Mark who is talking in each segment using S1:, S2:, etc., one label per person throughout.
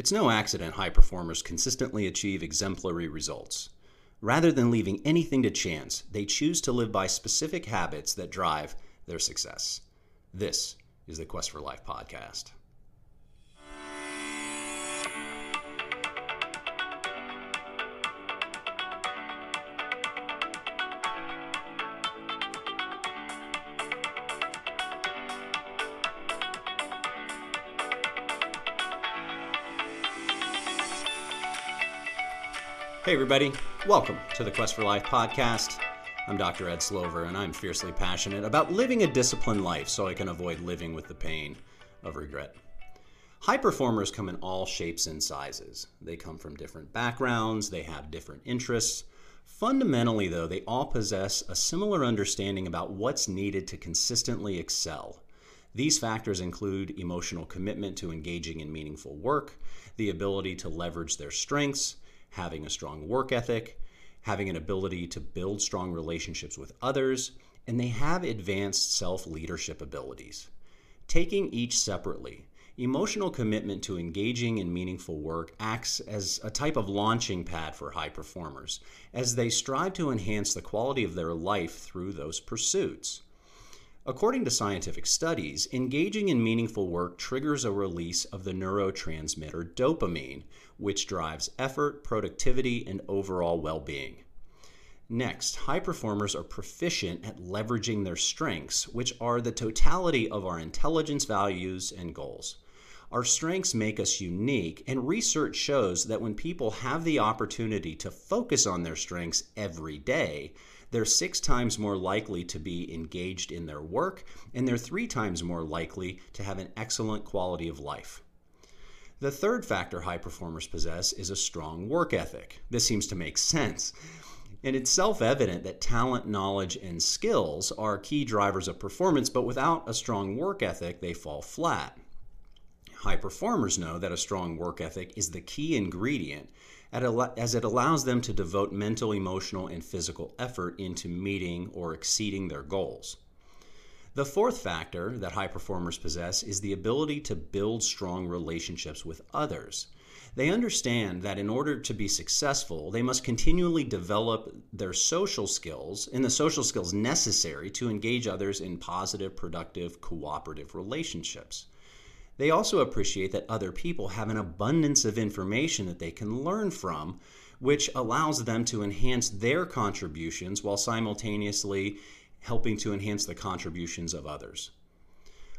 S1: It's no accident high performers consistently achieve exemplary results. Rather than leaving anything to chance, they choose to live by specific habits that drive their success. This is the Quest for Life podcast. Hey, everybody. Welcome to the Quest for Life podcast. I'm Dr. Ed Slover, and I'm fiercely passionate about living a disciplined life so I can avoid living with the pain of regret. High performers come in all shapes and sizes. They come from different backgrounds, they have different interests. Fundamentally, though, they all possess a similar understanding about what's needed to consistently excel. These factors include emotional commitment to engaging in meaningful work, the ability to leverage their strengths, having a strong work ethic, having an ability to build strong relationships with others, and they have advanced self leadership abilities. Taking each separately, emotional commitment to engaging in meaningful work acts as a type of launching pad for high performers as they strive to enhance the quality of their life through those pursuits. According to scientific studies, engaging in meaningful work triggers a release of the neurotransmitter dopamine, which drives effort, productivity, and overall well being. Next, high performers are proficient at leveraging their strengths, which are the totality of our intelligence, values, and goals. Our strengths make us unique, and research shows that when people have the opportunity to focus on their strengths every day, they're six times more likely to be engaged in their work, and they're three times more likely to have an excellent quality of life. The third factor high performers possess is a strong work ethic. This seems to make sense. And it's self evident that talent, knowledge, and skills are key drivers of performance, but without a strong work ethic, they fall flat. High performers know that a strong work ethic is the key ingredient as it allows them to devote mental, emotional, and physical effort into meeting or exceeding their goals. The fourth factor that high performers possess is the ability to build strong relationships with others. They understand that in order to be successful, they must continually develop their social skills and the social skills necessary to engage others in positive, productive, cooperative relationships. They also appreciate that other people have an abundance of information that they can learn from, which allows them to enhance their contributions while simultaneously helping to enhance the contributions of others.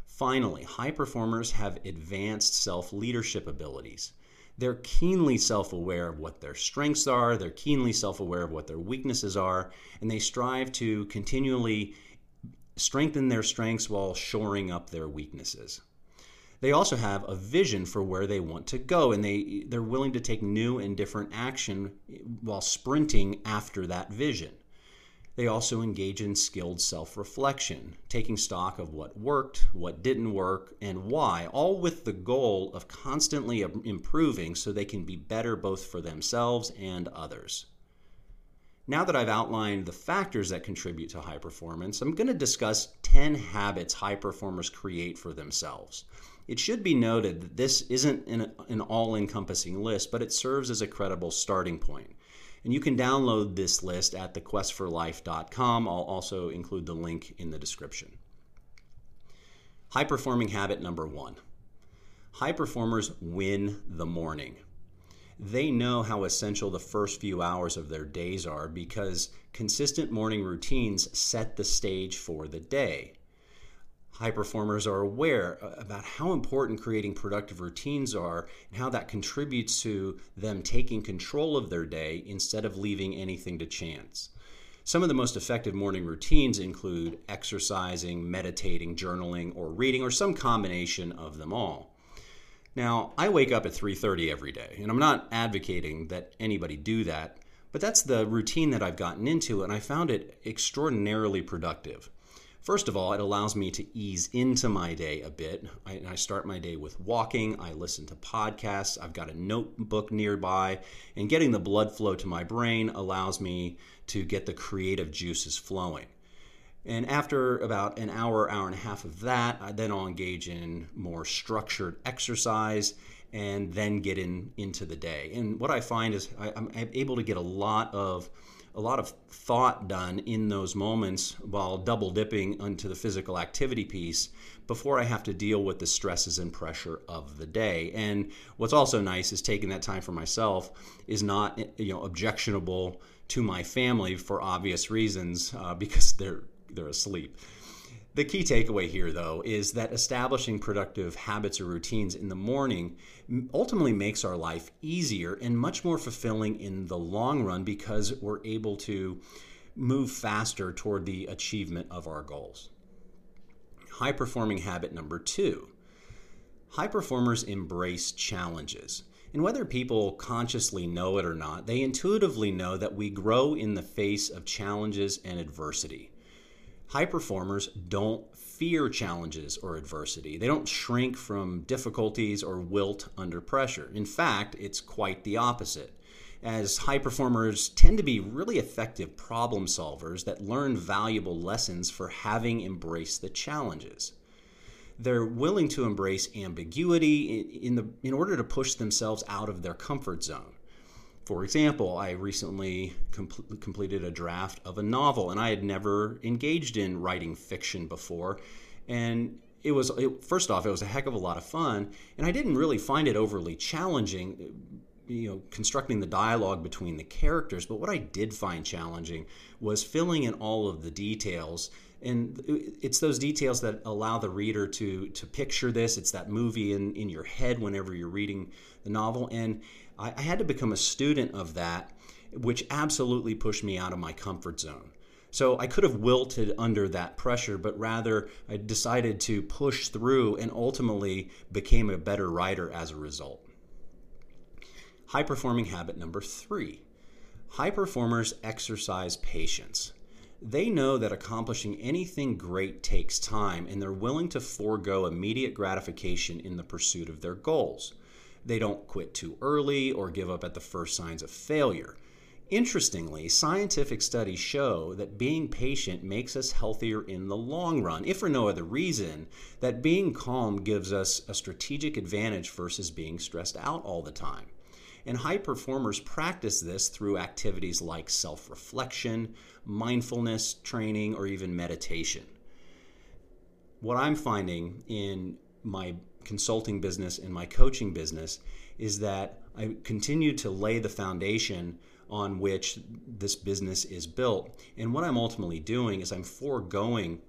S1: Finally, high performers have advanced self leadership abilities. They're keenly self aware of what their strengths are, they're keenly self aware of what their weaknesses are, and they strive to continually strengthen their strengths while shoring up their weaknesses they also have a vision for where they want to go and they they're willing to take new and different action while sprinting after that vision they also engage in skilled self-reflection taking stock of what worked what didn't work and why all with the goal of constantly improving so they can be better both for themselves and others now that I've outlined the factors that contribute to high performance, I'm going to discuss 10 habits high performers create for themselves. It should be noted that this isn't an, an all encompassing list, but it serves as a credible starting point. And you can download this list at thequest4life.com. I'll also include the link in the description. High performing habit number one high performers win the morning. They know how essential the first few hours of their days are because consistent morning routines set the stage for the day high performers are aware uh, about how important creating productive routines are and how that contributes to them taking control of their day instead of leaving anything to chance. Some of the most effective morning routines include exercising, meditating, journaling, or reading, or some combination of them all. Now, I wake up at 3:30 every day, and I'm not advocating that anybody do that, but that's the routine that I've gotten into and I found it extraordinarily productive. First of all, it allows me to ease into my day a bit. I, I, start my day with walking, I listen to podcasts, I've got a notebook nearby, and getting the blood flow to my brain allows me to get the creative juices flowing. And after about an hour, hour and a half of that, I then I'll engage in more structured exercise. and then get in into the day. And what I find is I, I'm able to get a lot of a lot of thought done in those moments while double dipping into the physical activity piece before I have to deal with the stresses and pressure of the day. And what's also nice is taking that time for myself is not you know objectionable to my family for obvious reasons uh, because they're they're asleep. The key takeaway here, though, is that establishing productive habits or routines in the morning ultimately makes our life easier and much more fulfilling in the long run because we're able to move faster toward the achievement of our goals. High performing habit number two high performers embrace challenges. And whether people consciously know it or not, they intuitively know that we grow in the face of challenges and adversity. High performers don't fear challenges or adversity. They don't shrink from difficulties or wilt under pressure. In fact, it's quite the opposite. As high performers tend to be really effective problem solvers that learn valuable lessons for having embraced the challenges. They're willing to embrace ambiguity in, the, in order to push themselves out of their comfort zone. For example, I recently com- completed a draft of a novel, and I had never engaged in writing fiction before. And it was, it, first off, it was a heck of a lot of fun, and I didn't really find it overly challenging, you know, constructing the dialogue between the characters. But what I did find challenging was filling in all of the details and it's those details that allow the reader to to picture this it's that movie in in your head whenever you're reading the novel and I, I had to become a student of that, which absolutely pushed me out of my comfort zone. So I could have wilted under that pressure, but rather I decided to push through and ultimately became a better writer as a result. High performing habit number three high performers exercise patience. They know that accomplishing anything great takes time and they're willing to forego immediate gratification in the pursuit of their goals. They don't quit too early or give up at the first signs of failure. Interestingly, scientific studies show that being patient makes us healthier in the long run, if for no other reason, that being calm gives us a strategic advantage versus being stressed out all the time. And high performers practice this through activities like self reflection, mindfulness training, or even meditation. What I'm finding in my consulting business and my coaching business is that I continue to lay the foundation on which this business is built. And what I'm ultimately doing is I'm foregoing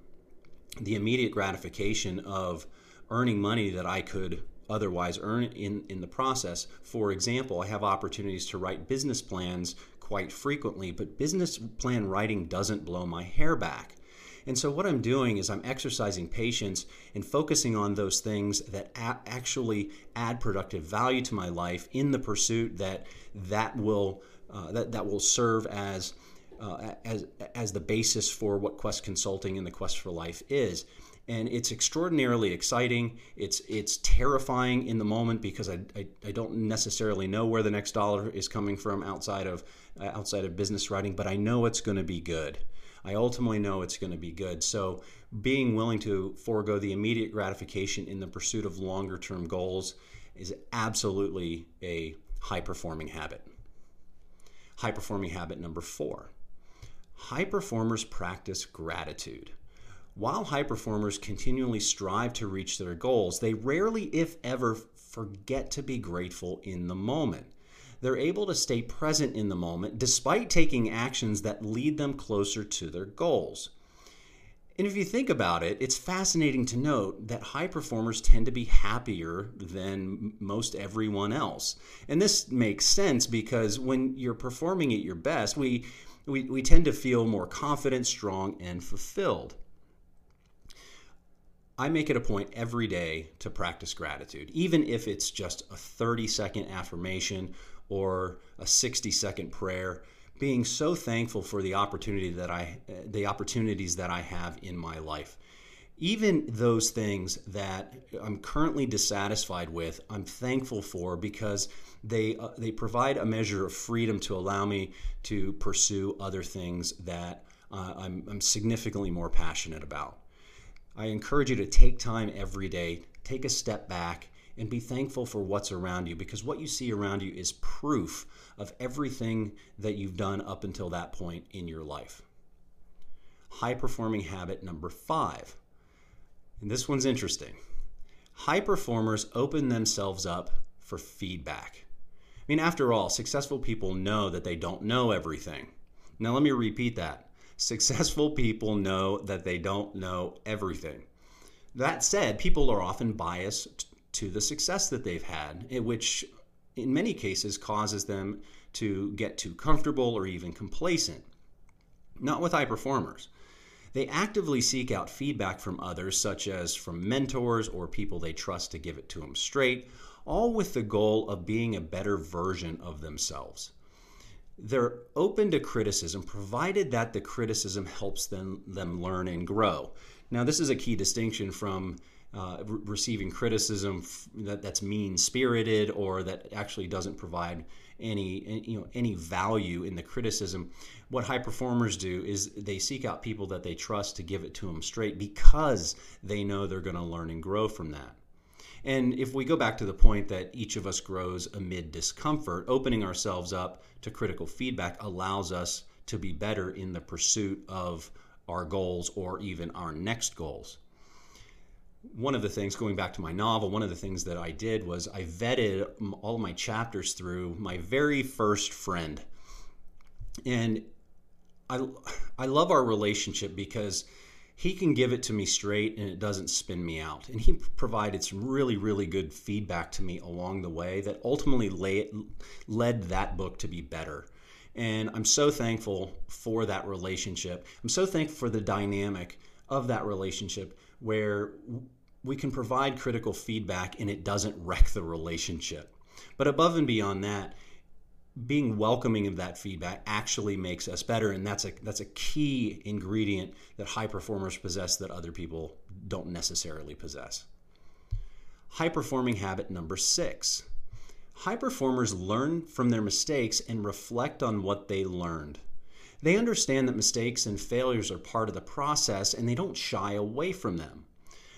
S1: the immediate gratification of earning money that I could otherwise earn in, in the process. For example, I have opportunities to write business plans quite frequently, but business plan writing doesn't blow my hair back. And so, what I'm doing is I'm exercising patience and focusing on those things that a- actually add productive value to my life in the pursuit that that will uh, that that will serve as uh, as as the basis for what Quest Consulting and the Quest for Life is. And it's extraordinarily exciting. It's it's terrifying in the moment because I, I, I don't necessarily know where the next dollar is coming from outside of uh, outside of business writing, but I know it's going to be good. I ultimately know it's going to be good. So, being willing to forego the immediate gratification in the pursuit of longer term goals is absolutely a high performing habit. High performing habit number four high performers practice gratitude. While high performers continually strive to reach their goals, they rarely, if ever, forget to be grateful in the moment they're able to stay present in the moment despite taking actions that lead them closer to their goals. And if you think about it, it's fascinating to note that high performers tend to be happier than most everyone else. And this makes sense because when you're performing at your best, we, we, we tend to feel more confident, strong, and fulfilled. I make it a point every day to practice gratitude, even if it's just a 30 second affirmation or a 60 second prayer being so thankful for the opportunity that I the opportunities that I have in my life. Even those things that I'm currently dissatisfied with I'm thankful for because they uh, they provide a measure of freedom to allow me to pursue other things that uh, I'm, I'm significantly more passionate about I encourage you to take time every day take a step back and be thankful for what's around you because what you see around you is proof of everything that you've done up until that point in your life. High performing habit number five. And this one's interesting. High performers open themselves up for feedback. I mean, after all, successful people know that they don't know everything. Now, let me repeat that. Successful people know that they don't know everything. That said, people are often biased to the success that they've had, eh, which in many cases causes them to get too comfortable or even complacent. Not with high performers. They actively seek out feedback from others, such as from mentors or people they trust to give it to them straight, all with the goal of being a better version of themselves. They're open to criticism, provided that the criticism helps them, them learn and grow. Now, this is a key distinction from uh, re- receiving criticism f- that, that's mean spirited or that actually doesn't provide any you know any value in the criticism what high performers do is they seek out people that they trust to give it to them straight because they know they're going to learn and grow from that and if we go back to the point that each of us grows amid discomfort opening ourselves up to critical feedback allows us to be better in the pursuit of our goals or even our next goals one of the things, going back to my novel, one of the things that I did was I vetted all my chapters through my very first friend. And I, I love our relationship because he can give it to me straight and it doesn't spin me out. And he provided some really, really good feedback to me along the way that ultimately lay, led that book to be better. And I'm so thankful for that relationship. I'm so thankful for the dynamic of that relationship where we can provide critical feedback and it doesn't wreck the relationship. But above and beyond that, being welcoming of that feedback actually makes us better and that's a that's a key ingredient that high performers possess that other people don't necessarily possess. High performing habit number 6. High performers learn from their mistakes and reflect on what they learned. They understand that mistakes and failures are part of the process and they don't shy away from them.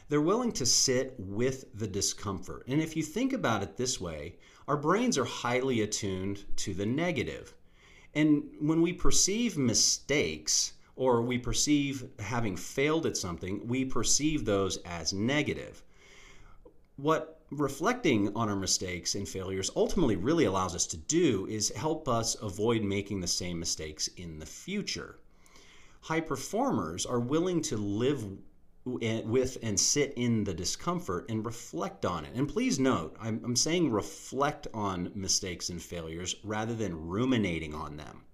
S1: They're willing to sit with the discomfort. And if you think about it this way, our brains are highly attuned to the negative. And when we perceive mistakes or we perceive having failed at something, we perceive those as negative. What reflecting on our mistakes and failures ultimately really allows us to do is help us avoid making the same mistakes in the future. High performers are willing to live with and sit in the discomfort and reflect on it. And please note, I'm, I'm, saying reflect on mistakes and failures rather than ruminating on them.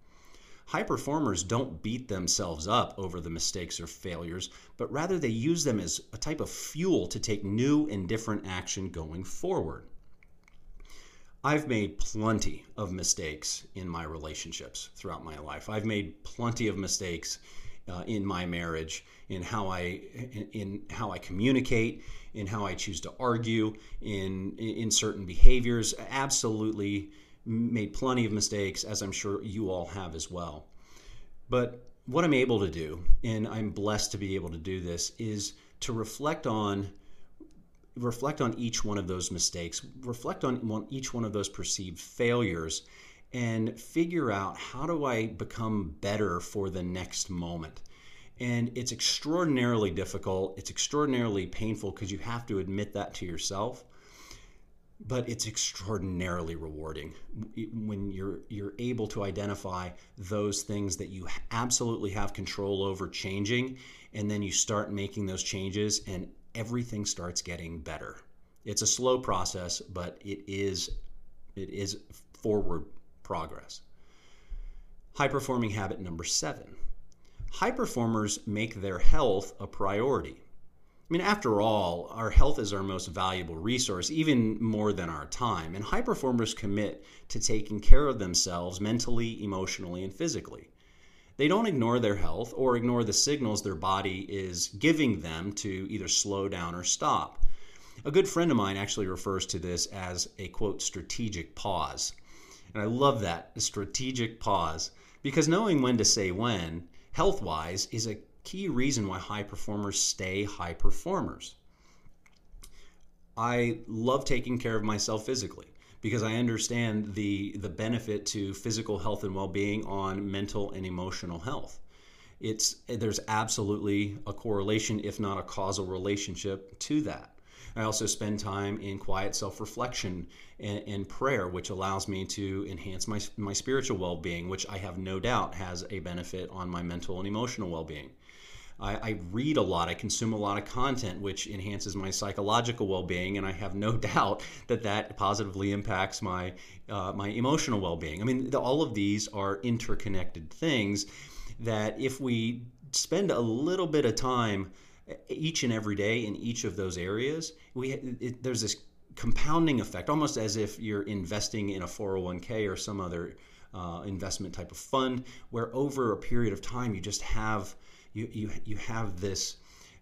S1: High performers don't beat themselves up over the mistakes or failures, but rather they use them as a type of fuel to take new and different action going forward. I've made plenty of mistakes in my relationships throughout my life. I've made plenty of mistakes uh, in my marriage, in how I in, in, how I communicate, in how I choose to argue, in in certain behaviors. Absolutely made plenty of mistakes, as I'm sure you all have as well. But what I'm able to do, and I'm blessed to be able to do this, is to reflect on reflect on each one of those mistakes, reflect on each one of those perceived failures, and figure out how do I become better for the next moment. And it's extraordinarily difficult. It's extraordinarily painful because you have to admit that to yourself. But it's extraordinarily rewarding when you're you're able to identify those things that you absolutely have control over changing, and then you start making those changes, and everything starts getting better. It's a slow process, but it is it is forward progress. High performing habit number seven high performers make their health a priority. I mean, after all, our health is our most valuable resource, even more than our time. And high performers commit to taking care of themselves mentally, emotionally, and physically. They don't ignore their health or ignore the signals their body is giving them to either slow down or stop. A good friend of mine actually refers to this as a quote, strategic pause. And I love that, strategic pause, because knowing when to say when, health wise, is a key reason why high performers stay high performers. I love taking care of myself physically because I understand the the benefit to physical health and well-being on mental and emotional health. It's there's absolutely a correlation if not a causal relationship to that. I also spend time in quiet self-reflection and, and prayer, which allows me to enhance my, my spiritual well-being, which I have no doubt has a benefit on my mental and emotional well-being. I, I, read a lot, I consume a lot of content, which enhances my psychological well-being, and I have no doubt that that positively impacts my uh, my emotional well-being. I mean, the, all of these are interconnected things that if we spend a little bit of time each and every day in each of those areas, we it, there's this compounding effect, almost as if you're investing in a 401k or some other uh, investment type of fund, where over a period of time you just have you you you have this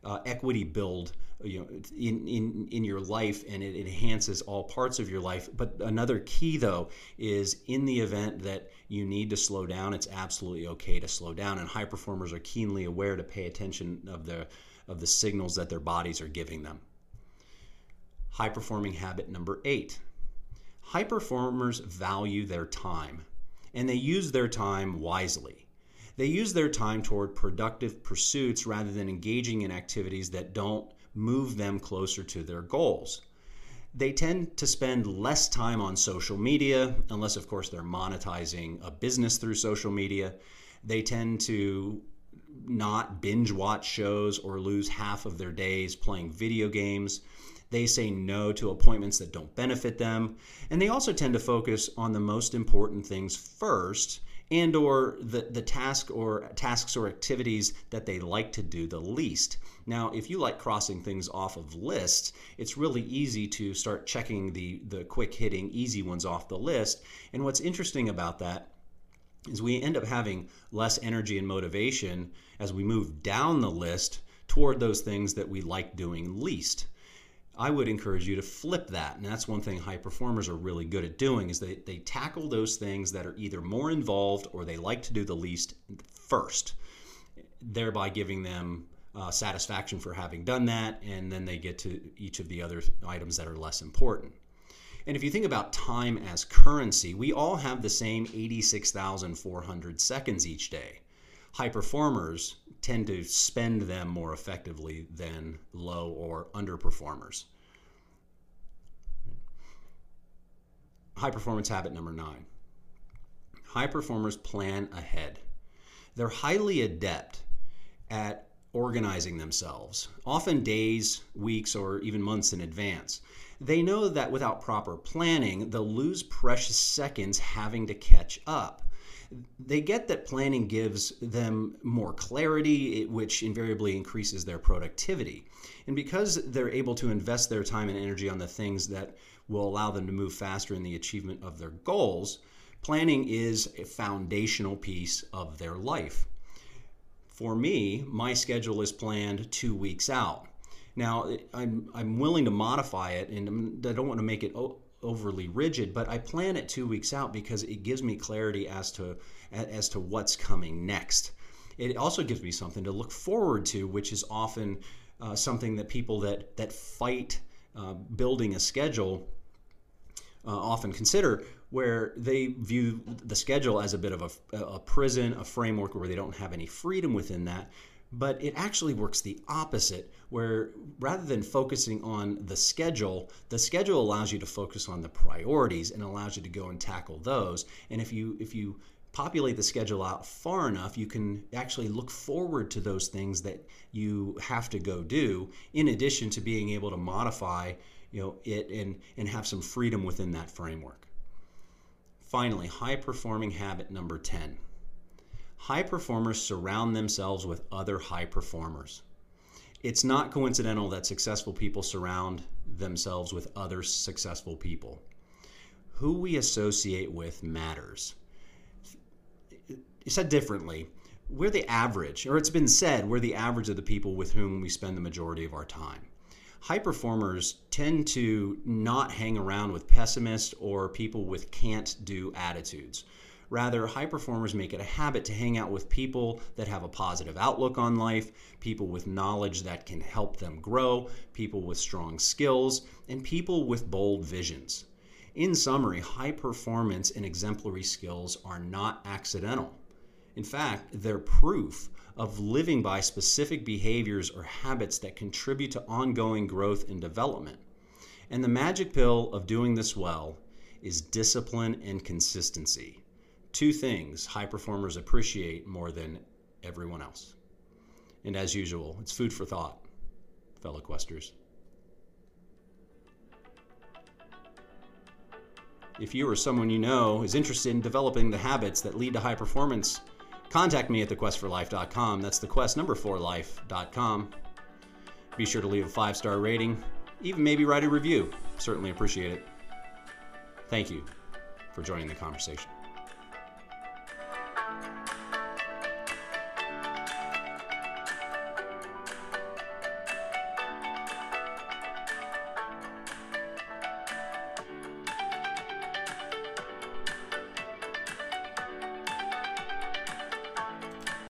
S1: uh, equity build you know in, in in your life and it enhances all parts of your life. But another key though is in the event that you need to slow down it's absolutely okay to slow down. And high performers are keenly aware to pay attention of the of the signals that their bodies are giving them high performing habit number 8 high performers value their time and they use their time wisely they use their time toward productive pursuits rather than engaging in activities that don't move them closer to their goals. They tend to spend less time on social media, unless, of course, they're monetizing a business through social media. They tend to not binge watch shows or lose half of their days playing video games. They say no to appointments that don't benefit them. And they also tend to focus on the most important things first and or the, the task or tasks or activities that they like to do the least. Now, if you like crossing things off of lists, it's really easy to start checking the, the quick hitting easy ones off the list. And what's interesting about that is we end up having less energy and motivation as we move down the list toward those things that we like doing least. I would encourage you to flip that. And that's one thing high performers are really good at doing is they, they tackle those things that are either more involved or they like to do the least first, thereby giving them uh, satisfaction for having done that. And then they get to each of the other items that are less important. And if you think about time as currency, we all have the same 86,400 seconds each day. High performers tend to spend them more effectively than low or underperformers. High performance habit number nine high performers plan ahead. They're highly adept at organizing themselves, often days, weeks, or even months in advance. They know that without proper planning, they'll lose precious seconds having to catch up they get that planning gives them more clarity, which invariably increases their productivity. And because they're able to invest their time and energy on the things that will allow them to move faster in the achievement of their goals, planning is a foundational piece of their life. For me, my schedule is planned two weeks out. Now, I'm, I'm willing to modify it, and I don't want to make it overly rigid, but I plan it two weeks out because it gives me clarity as to as to what's coming next. It also gives me something to look forward to, which is often uh, something that people that that fight uh, building a schedule uh, often consider, where they view the schedule as a bit of a, a prison, a framework where they don't have any freedom within that but it actually works the opposite where rather than focusing on the schedule the schedule allows you to focus on the priorities and allows you to go and tackle those. And if you if you populate the schedule out far enough you can actually look forward to those things that you have to go do in addition to being able to modify you know it and and have some freedom within that framework. Finally high performing habit number 10 high performers surround themselves with other high performers. It's not coincidental that successful people surround themselves with other successful people. Who we associate with matters. Said differently, we're the average, or it's been said, we're the average of the people with whom we spend the majority of our time. High performers tend to not hang around with pessimists or people with can't do attitudes Rather, high performers make it a habit to hang out with people that have a positive outlook on life, people with knowledge that can help them grow, people with strong skills, and people with bold visions. In summary, high performance and exemplary skills are not accidental. In fact, they're proof of living by specific behaviors or habits that contribute to ongoing growth and development. And the magic pill of doing this well is discipline and consistency. Two things high performers appreciate more than everyone else. And as usual, it's food for thought, fellow Questers. If you or someone you know is interested in developing the habits that lead to high performance, contact me at thequest4life.com. That's the quest number 4 life.com. Be sure to leave a five star rating, even maybe write a review. Certainly appreciate it. Thank you for joining the conversation.